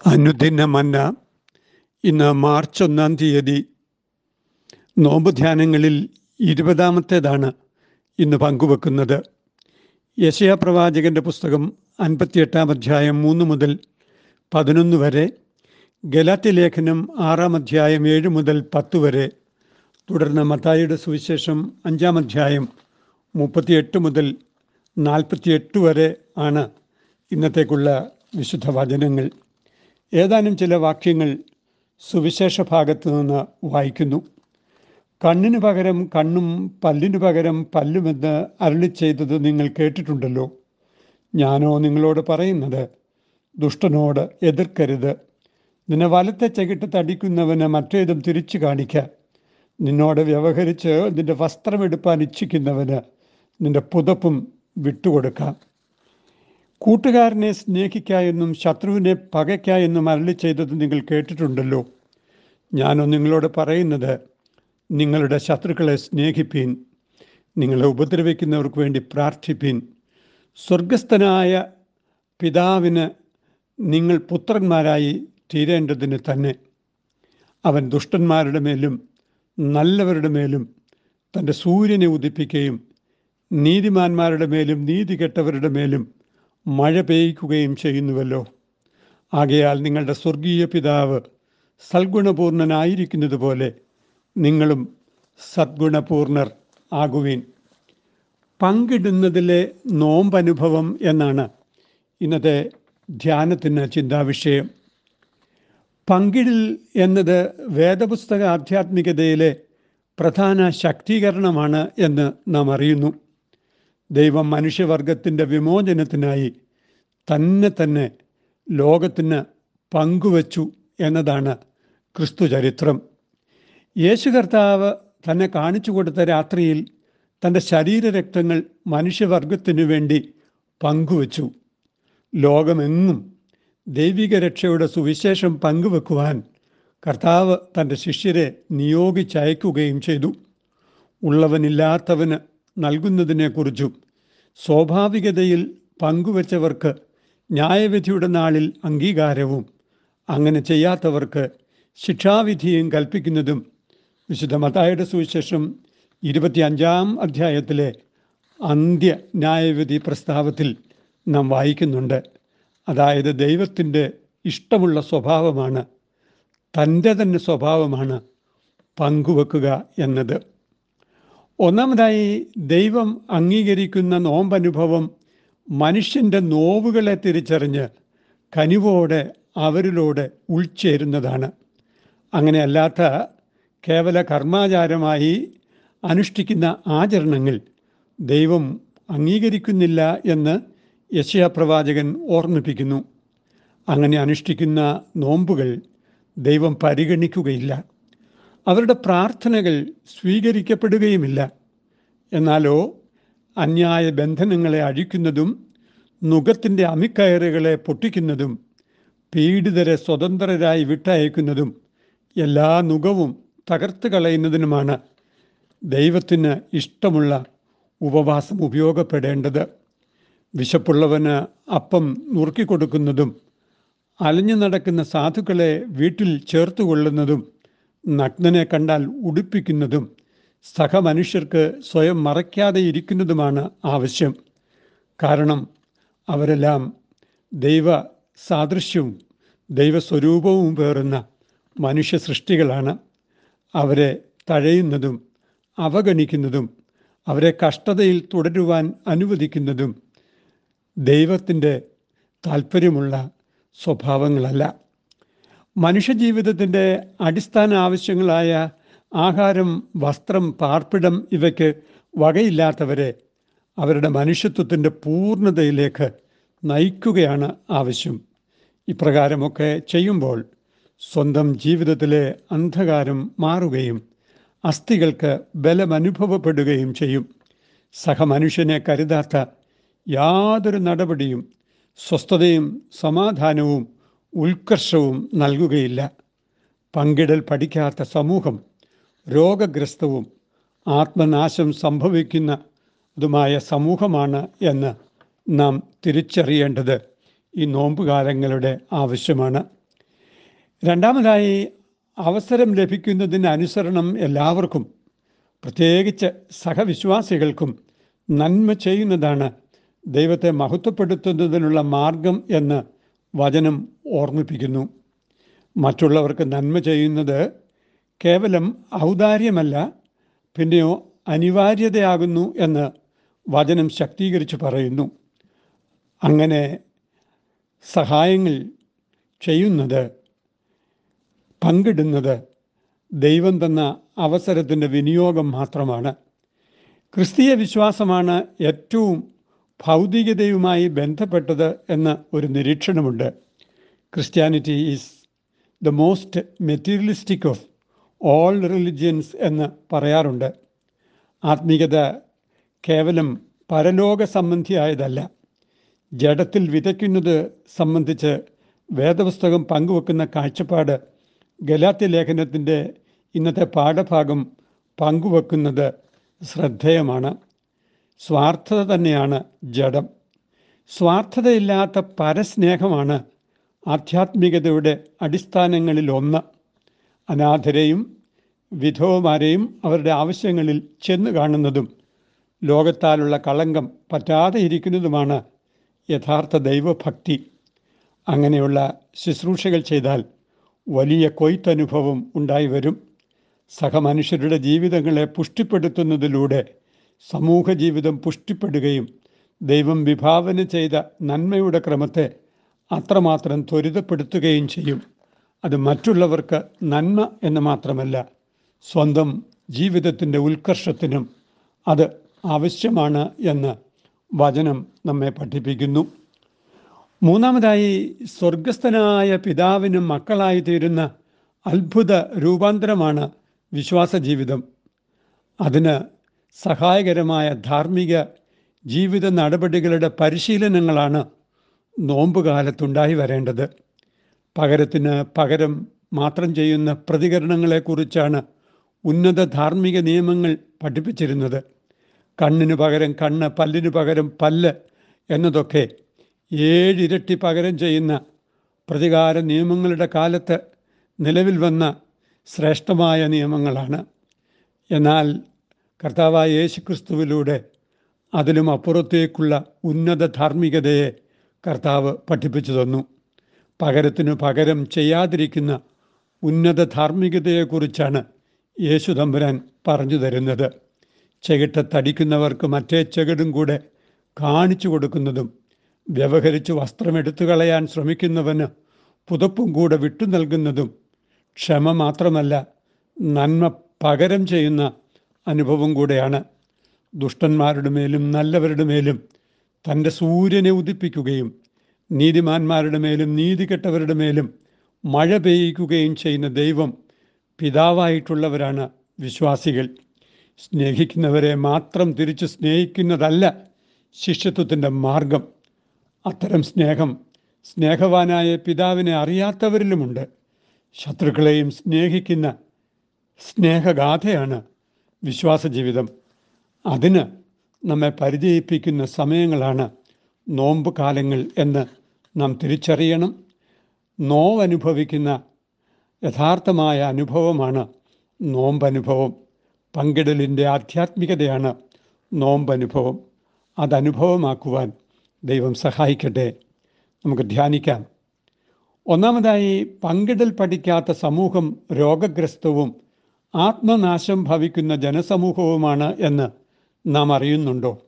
അനുദിന മന്ന ഇന്ന് മാർച്ച് ഒന്നാം തീയതി നോമ്പ് ധ്യാനങ്ങളിൽ ഇരുപതാമത്തേതാണ് ഇന്ന് പങ്കുവെക്കുന്നത്. യശയ പ്രവാചകന്റെ പുസ്തകം അൻപത്തിയെട്ടാം അധ്യായം മൂന്ന് മുതൽ പതിനൊന്ന് വരെ ഗലാത്തി ലേഖനം ആറാം അധ്യായം ഏഴ് മുതൽ പത്ത് വരെ തുടർന്ന് മത്തായിയുടെ സുവിശേഷം അഞ്ചാം അധ്യായം മുപ്പത്തിയെട്ട് മുതൽ നാൽപ്പത്തിയെട്ട് വരെ ആണ് ഇന്നത്തേക്കുള്ള വിശുദ്ധ വചനങ്ങൾ. ഏതാനും ചില വാക്യങ്ങൾ സുവിശേഷ ഭാഗത്ത് നിന്ന് വായിക്കുന്നു. കണ്ണിന് പകരം കണ്ണും പല്ലിനു പകരം പല്ലുമെന്ന് അരളി ചെയ്തത് നിങ്ങൾ കേട്ടിട്ടുണ്ടല്ലോ. ഞാനോ നിങ്ങളോട് പറയുന്നത് ദുഷ്ടനോട് എതിർക്കരുത്. നിന്നെ വലത്തെ ചകിട്ട് തടിക്കുന്നവന് മറ്റേതും തിരിച്ചു കാണിക്ക. നിന്നോട് വ്യവഹരിച്ച് നിന്റെ വസ്ത്രമെടുപ്പാൻ ഇച്ഛിക്കുന്നവന് നിന്റെ പുതപ്പും വിട്ടുകൊടുക്കാം. കൂട്ടുകാരനെ സ്നേഹിക്കായെന്നും ശത്രുവിനെ പകയ്ക്കായെന്നും അരളി ചെയ്തത് നിങ്ങൾ കേട്ടിട്ടുണ്ടല്ലോ. ഞാനോ നിങ്ങളോട് പറയുന്നത് നിങ്ങളുടെ ശത്രുക്കളെ സ്നേഹിപ്പീൻ നിങ്ങളെ ഉപദ്രവിക്കുന്നവർക്ക് വേണ്ടി പ്രാർത്ഥിപ്പീൻ. സ്വർഗസ്ഥനായ പിതാവിന് നിങ്ങൾ പുത്രന്മാരായി തീരേണ്ടതിന് തന്നെ. അവൻ ദുഷ്ടന്മാരുടെ മേലും നല്ലവരുടെ മേലും തന്റെ സൂര്യനെ ഉദിപ്പിക്കുകയും നീതിമാന്മാരുടെ മേലും നീതി കെട്ടവരുടെ മേലും മഴ പെയ്യ്ക്കുകയും ചെയ്യുന്നുവല്ലോ. ആകയാൽ നിങ്ങളുടെ സ്വർഗീയ പിതാവ് സൽഗുണപൂർണനായിരിക്കുന്നത് പോലെ നിങ്ങളും സദ്ഗുണപൂർണർ ആകുവീൻ. പങ്കിടുന്നതിലെ നോമ്പനുഭവം എന്നാണ് ഇന്നത്തെ ധ്യാനത്തിന് ചിന്താവിഷയം. പങ്കിടൽ എന്നത് വേദപുസ്തക ആധ്യാത്മികതയിലെ പ്രധാന ശക്തീകരണമാണ് എന്ന് നാം അറിയുന്നു. ദൈവം മനുഷ്യവർഗത്തിന്റെ വിമോചനത്തിനായി തന്നെ തന്നെ ലോകത്തിന് പങ്കുവച്ചു എന്നതാണ് ക്രിസ്തു ചരിത്രം. യേശു കർത്താവ് തന്നെ കാണിച്ചു കൊടുത്ത രാത്രിയിൽ തന്റെ ശരീരരക്തങ്ങൾ മനുഷ്യവർഗത്തിനു വേണ്ടി പങ്കുവച്ചു. ലോകമെങ്ങും ദൈവിക രക്ഷയുടെ സുവിശേഷം പങ്കുവെക്കുവാൻ കർത്താവ് തന്റെ ശിഷ്യരെ നിയോഗിച്ചയക്കുകയും ചെയ്തു. ഉള്ളവനില്ലാത്തവന് നൽകുന്നതിനെക്കുറിച്ചും സ്വാഭാവികതയിൽ പങ്കുവച്ചവർക്ക് ന്യായവിധിയുടെ നാളിൽ അംഗീകാരവും അങ്ങനെ ചെയ്യാത്തവർക്ക് ശിക്ഷാവിധിയും കൽപ്പിക്കുന്നതും വിശുദ്ധ മതായുടെ സുവിശേഷം ഇരുപത്തിയഞ്ചാം അധ്യായത്തിലെ അന്ത്യ ന്യായവിധി പ്രസ്താവത്തിൽ നാം വായിക്കുന്നുണ്ട്. അതായത് ദൈവത്തിന്റെ ഇഷ്ടമുള്ള സ്വഭാവമാണ് തന്റെ തന്നെ സ്വഭാവമാണ് പങ്കുവെക്കുക എന്നത്. ഒന്നാമതായി ദൈവം അംഗീകരിക്കുന്ന നോമ്പനുഭവം മനുഷ്യന്റെ നോവുകളെ തിരിച്ചറിഞ്ഞ് കനിവോടെ അവരിലൂടെ ഉൾച്ചേരുന്നതാണ്. അങ്ങനെയല്ലാത്ത കേവല കർമാചാരമായി അനുഷ്ഠിക്കുന്ന ആചരണങ്ങൾ ദൈവം അംഗീകരിക്കുന്നില്ല എന്ന് യശയപ്രവാചകൻ ഓർമ്മിപ്പിക്കുന്നു. അങ്ങനെ അനുഷ്ഠിക്കുന്ന നോമ്പുകൾ ദൈവം പരിഗണിക്കുകയില്ല. അവരുടെ പ്രാർത്ഥനകൾ സ്വീകരിക്കപ്പെടുകയുമില്ല. എന്നാലോ അന്യായ ബന്ധനങ്ങളെ അഴിക്കുന്നതും നുഖത്തിന്റെ അമിക്കയറുകളെ പൊട്ടിക്കുന്നതും പീഡിതരെ സ്വതന്ത്രരായി വിട്ടയക്കുന്നതും എല്ലാ നുഖവും തകർത്ത് കളയുന്നതിനുമാണ് ദൈവത്തിന് ഇഷ്ടമുള്ള ഉപവാസം ഉപയോഗപ്പെടേണ്ടത്. വിശപ്പുള്ളവന് അപ്പം നുറുക്കിക്കൊടുക്കുന്നതും അലഞ്ഞു നടക്കുന്ന സാധുക്കളെ വീട്ടിൽ ചേർത്തുകൊള്ളുന്നതും നഗ്നനെ കണ്ടാൽ ഉടുപ്പിക്കുന്നതും സഹമനുഷ്യർക്ക് സ്വയം മറയ്ക്കാതെ ഇരിക്കുന്നതുമാണ് ആവശ്യം. കാരണം അവരെല്ലാം ദൈവ സാദൃശ്യവും ദൈവസ്വരൂപവും പേറുന്ന മനുഷ്യ സൃഷ്ടികളാണ്. അവരെ തഴയുന്നതും അവഗണിക്കുന്നതും അവരെ കഷ്ടതയിൽ തുടരുവാൻ അനുവദിക്കുന്നതും ദൈവത്തിന്റെ താല്പര്യമുള്ള സ്വഭാവങ്ങളല്ല. മനുഷ്യജീവിതത്തിന്റെ അടിസ്ഥാന ആവശ്യങ്ങളായ ആഹാരം വസ്ത്രം പാർപ്പിടം ഇവയ്ക്ക് വകയില്ലാത്തവരെ അവരുടെ മനുഷ്യത്വത്തിന്റെ പൂർണതയിലേക്ക് നയിക്കുകയാണ് ആവശ്യം. ഇപ്രകാരമൊക്കെ ചെയ്യുമ്പോൾ സ്വന്തം ജീവിതത്തിലെ അന്ധകാരം മാറുകയും അസ്ഥികൾക്ക് ബലമനുഭവപ്പെടുകയും ചെയ്യും. സഹമനുഷ്യനെ കരുതാത്ത യാതൊരു നടപടിയും സ്വസ്ഥതയും സമാധാനവും ഉത്കർഷവും നൽകുകയില്ല. പങ്കിടൽ പഠിക്കാത്ത സമൂഹം രോഗഗ്രസ്തവും ആത്മനാശം സംഭവിക്കുന്നതുമായ സമൂഹമാണ് എന്ന് നാം തിരിച്ചറിയേണ്ടത് ഈ നോമ്പുകാലങ്ങളുടെ ആവശ്യമാണ്. രണ്ടാമതായി അവസരം ലഭിക്കുന്നതിന് അനുസരണം എല്ലാവർക്കും പ്രത്യേകിച്ച് സഹവിശ്വാസികൾക്കും നന്മ ചെയ്യുന്നതാണ് ദൈവത്തെ മഹത്വപ്പെടുത്തുന്നതിനുള്ള മാർഗം എന്ന് വചനം ഓർമ്മിപ്പിക്കുന്നു. മറ്റുള്ളവർക്ക് നന്മ ചെയ്യുന്നത് കേവലം ഔദാര്യമല്ല പിന്നെയോ അനിവാര്യതയാകുന്നു എന്ന് വചനം ശക്തീകരിച്ച് പറയുന്നു. അങ്ങനെ സഹായങ്ങൾ ചെയ്യുന്നത് പങ്കിടുന്നത് ദൈവം തന്ന അവസരത്തിന്റെ വിനിയോഗം മാത്രമാണ്. ക്രിസ്തീയ വിശ്വാസമാണ് ഏറ്റവും ഭൗതികതയുമായി ബന്ധപ്പെട്ടത് എന്ന ഒരു നിരീക്ഷണമുണ്ട്. Christianity is the most materialistic of all religions എന്ന് പറയാറുണ്ട്. ആത്മീയത കേവലം പരലോക സംബന്ധിയായതല്ല. ജഡത്തിൽ വിതയ്ക്കുന്നത് സംബന്ധിച്ച് വേദപുസ്തകം പങ്കുവെക്കുന്ന കാഴ്ചപ്പാട് ഗലാത്തി ലേഖനത്തിന്റെ ഇന്നത്തെ പാഠഭാഗം പങ്കുവെക്കുന്നത് ശ്രദ്ധേയമാണ്. സ്വാർത്ഥത തന്നെയാണ് ജഡം. സ്വാർത്ഥതയില്ലാത്ത പരസ്നേഹമാണ് ആധ്യാത്മികതയുടെ അടിസ്ഥാനങ്ങളിലൊന്ന്. അനാഥരെയും വിധവമാരെയും അവരുടെ ആവശ്യങ്ങളിൽ ചെന്നു കാണുന്നതും ലോകത്താലുള്ള കളങ്കം പറ്റാതെ ഇരിക്കുന്നതുമാണ് യഥാർത്ഥ ദൈവഭക്തി. അങ്ങനെയുള്ള ശുശ്രൂഷകൾ ചെയ്താൽ വലിയ കൊയ്ത്തനുഭവം ഉണ്ടായി വരും. സഹമനുഷ്യരുടെ ജീവിതങ്ങളെ പുഷ്ടിപ്പെടുത്തുന്നതിലൂടെ സമൂഹ ജീവിതം പുഷ്ടിപ്പെടുകയും ദൈവം വിഭാവന ചെയ്ത നന്മയുടെ ക്രമത്തെ അത്രമാത്രം ത്വരിതപ്പെടുത്തുകയും ചെയ്യും. അത് മറ്റുള്ളവർക്ക് നന്മ എന്ന് മാത്രമല്ല സ്വന്തം ജീവിതത്തിന്റെ ഉത്കർഷത്തിനും അത് ആവശ്യമാണ് എന്ന് വചനം നമ്മെ പഠിപ്പിക്കുന്നു. മൂന്നാമതായി സ്വർഗസ്ഥനായ പിതാവിനും മക്കളായി തീരുന്ന അത്ഭുത രൂപാന്തരമാണ് വിശ്വാസ ജീവിതം അതിന് സഹായകരമായ ധാർമ്മിക ജീവിത നടപടികളുടെ പരിശീലനങ്ങളാണ് നോമ്പുകാലത്തുണ്ടായി വരേണ്ടത്. പകരത്തിന് പകരം മാത്രം ചെയ്യുന്ന പ്രതികരണങ്ങളെക്കുറിച്ചാണ് ഉന്നത ധാർമ്മിക നിയമങ്ങൾ പഠിപ്പിച്ചിരുന്നത്. കണ്ണിന് പകരം കണ്ണ് പല്ലിന് പകരം പല്ല് എന്നതൊക്കെ ഏഴിരട്ടി പകരം ചെയ്യുന്ന പ്രതികാര നിയമങ്ങളുടെ കാലത്ത് നിലവിൽ വന്ന ശ്രേഷ്ഠമായ നിയമങ്ങളാണ്. എന്നാൽ കർത്താവായ യേശുക്രിസ്തുവിലൂടെ അതിലും അപ്പുറത്തേക്കുള്ള ഉന്നത ധാർമ്മികതയെ കർത്താവ് പഠിപ്പിച്ചു തന്നു. പകരത്തിനു പകരം ചെയ്യാതിരിക്കുന്ന ഉന്നത ധാർമ്മികതയെക്കുറിച്ചാണ് യേശു തമ്പുരാൻ പറഞ്ഞു തരുന്നത്. ചെകിട്ടത്തടിക്കുന്നവർക്ക് മറ്റേ ചെകിടും കൂടെ കാണിച്ചു കൊടുക്കുന്നതും വ്യവഹരിച്ച് വസ്ത്രമെടുത്തു കളയാൻ ശ്രമിക്കുന്നവന് പുതപ്പും കൂടെ വിട്ടു നൽകുന്നതും ക്ഷമ മാത്രമല്ല നന്മ പകരം ചെയ്യുന്ന അനുഭവം കൂടെയാണ്. ദുഷ്ടന്മാരുടെ മേലും നല്ലവരുടെ മേലും തന്റെ സൂര്യനെ ഉദിപ്പിക്കുകയും നീതിമാന്മാരുടെ മേലും നീതികെട്ടവരുടെ മേലും മഴ പെയ്യിക്കുകയും ചെയ്യുന്ന ദൈവം പിതാവായിട്ടുള്ളവരാണ് വിശ്വാസികൾ. സ്നേഹിക്കുന്നവരെ മാത്രം തിരിച്ച് സ്നേഹിക്കുന്നതല്ല ശിഷ്യത്വത്തിന്റെ മാർഗം. അത്തരം സ്നേഹം സ്നേഹവാനായ പിതാവിനെ അറിയാത്തവരിലുമുണ്ട്. ശത്രുക്കളെയും സ്നേഹിക്കുന്ന സ്നേഹഗാഥയാണ് വിശ്വാസ ജീവിതം അതിന് നമ്മെ പരിചയിപ്പിക്കുന്ന സമയങ്ങളാണ് നോമ്പ് കാലങ്ങൾ എന്ന് നാം തിരിച്ചറിയണം. നോവനുഭവിക്കുന്ന യഥാർത്ഥമായ അനുഭവമാണ് നോമ്പനുഭവം. പങ്കിടലിന്റെ ആധ്യാത്മികതയാണ് നോമ്പനുഭവം. അതനുഭവമാക്കുവാൻ ദൈവം സഹായിക്കട്ടെ. നമുക്ക് ധ്യാനിക്കാം. ഒന്നാമതായി പങ്കിടൽ പഠിക്കാത്ത സമൂഹം രോഗഗ്രസ്തവും ആത്മനാശം ഭവിക്കുന്ന ജനസമൂഹവുമാണ് എന്ന് നാം അറിയുന്നുണ്ടോ?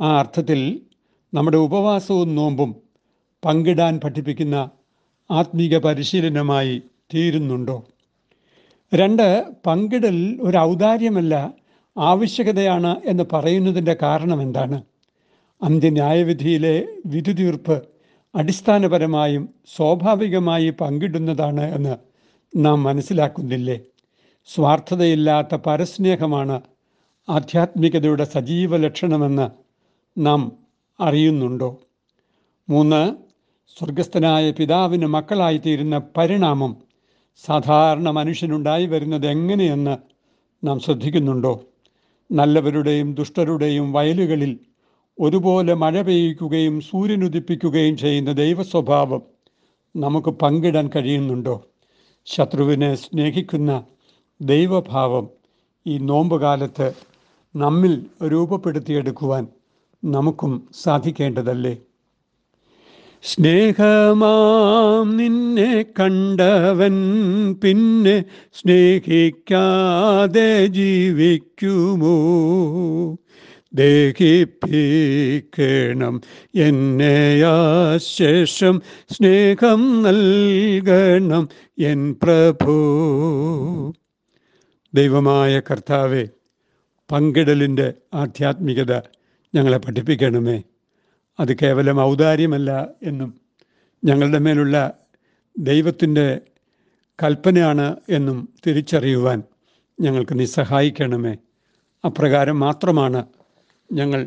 ആ അർത്ഥത്തിൽ നമ്മുടെ ഉപവാസവും നോമ്പും പങ്കിടാൻ പഠിപ്പിക്കുന്ന ആത്മീക പരിശീലനമായി തീരുന്നുണ്ടോ? രണ്ട് പങ്കിടൽ ഒരു ഔദാര്യമല്ല ആവശ്യകതയാണ് എന്ന് പറയുന്നതിന്റെ കാരണം എന്താണ്? അന്ത്യന്യായവിധിയിലെ വിധി തീർപ്പ് അടിസ്ഥാനപരമായും സ്വാഭാവികമായി പങ്കിടുന്നതാണ് എന്ന് നാം മനസ്സിലാക്കുന്നില്ലേ? സ്വാർത്ഥതയില്ലാത്ത പരസ്നേഹമാണ് ആധ്യാത്മികതയുടെ സജീവ ലക്ഷണമെന്ന് നാം അറിയുന്നുണ്ടോ? മൂന്ന് സ്വർഗസ്ഥനായ പിതാവിന് മക്കളായിത്തീരുന്ന പരിണാമം സാധാരണ മനുഷ്യനുണ്ടായി വരുന്നത് എങ്ങനെയെന്ന് നാം ശ്രദ്ധിക്കുന്നുണ്ടോ? നല്ലവരുടെയും ദുഷ്ടരുടെയും വയലുകളിൽ ഒരുപോലെ മഴ പെയ്യിക്കുകയും സൂര്യനുദിപ്പിക്കുകയും ചെയ്യുന്ന ദൈവസ്വഭാവം നമുക്ക് പങ്കിടാൻ കഴിയുന്നുണ്ടോ? ശത്രുവിനെ സ്നേഹിക്കുന്ന ദൈവഭാവം ഈ നോമ്പുകാലത്ത് നമ്മിൽ രൂപപ്പെടുത്തിയെടുക്കുവാൻ നമുക്കും സാധിക്കേണ്ടതല്ലേ? സ്നേഹമാം നിന്നെ കണ്ടവൻ പിന്നെ സ്നേഹിക്കാതെ ജീവിക്കുമോ? ദഹിപ്പിക്കണം എന്നെ ശേഷം സ്നേഹം നൽകണം എൻ പ്രഭു. ദൈവമായ കർത്താവെ പങ്കിടലിന്റെ ആധ്യാത്മികത ഞങ്ങളെ പഠിപ്പിക്കണമേ. അത് കേവലം ഔദാര്യമല്ല എന്നും ഞങ്ങളുടെ മേലുള്ള ദൈവത്തിന്റെ കൽപ്പനയാണ് എന്നും തിരിച്ചറിയുവാൻ ഞങ്ങൾക്ക് നീ സഹായിക്കണമേ അപ്രകാരം മാത്രമാണ് ഞങ്ങൾ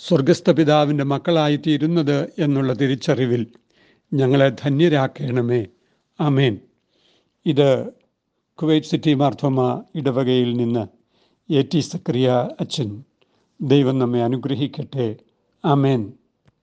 സ്വർഗസ്ഥ പിതാവിന്റെ മക്കളായിത്തീരുന്നത് എന്നുള്ള തിരിച്ചറിവിൽ ഞങ്ങളെ ധന്യരാക്കണമേ. അമേൻ ഇത് കുവൈറ്റ് സിറ്റി മാർത്തോമ ഇടവകയിൽ നിന്ന് എ ടി സക്രിയ അച്ഛൻ. ദൈവം നമ്മെ അനുഗ്രഹിക്കട്ടെ. അമേൻ